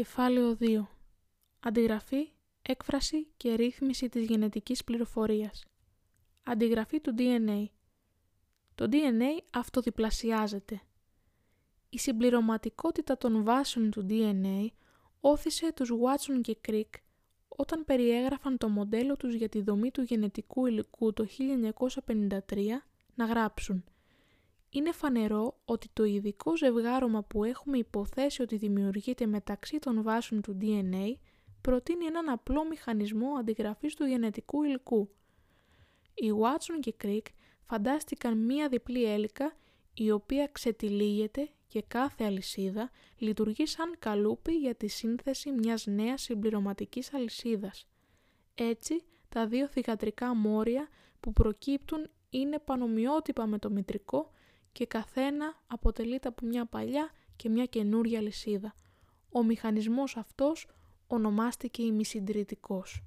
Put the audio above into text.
Κεφάλαιο 2. Αντιγραφή, έκφραση και ρύθμιση της γενετικής πληροφορίας. Αντιγραφή του DNA. Το DNA αυτοδιπλασιάζεται. Η συμπληρωματικότητα των βάσεων του DNA όθησε τους Watson και Crick όταν περιέγραφαν το μοντέλο τους για τη δομή του γενετικού υλικού το 1953 να γράψουν είναι φανερό ότι το ειδικό ζευγάρωμα που έχουμε υποθέσει ότι δημιουργείται μεταξύ των βάσεων του DNA προτείνει έναν απλό μηχανισμό αντιγραφής του γενετικού υλικού. Οι Watson και Crick φαντάστηκαν μία διπλή έλικα η οποία ξετυλίγεται και κάθε αλυσίδα λειτουργεί σαν καλούπι για τη σύνθεση μιας νέας συμπληρωματικής αλυσίδας. Έτσι, τα δύο θυγατρικά μόρια που προκύπτουν είναι πανομοιότυπα με το μητρικό και καθένα αποτελείται από μια παλιά και μια καινούρια λυσίδα. Ο μηχανισμός αυτός ονομάστηκε ημισυντηρητικός.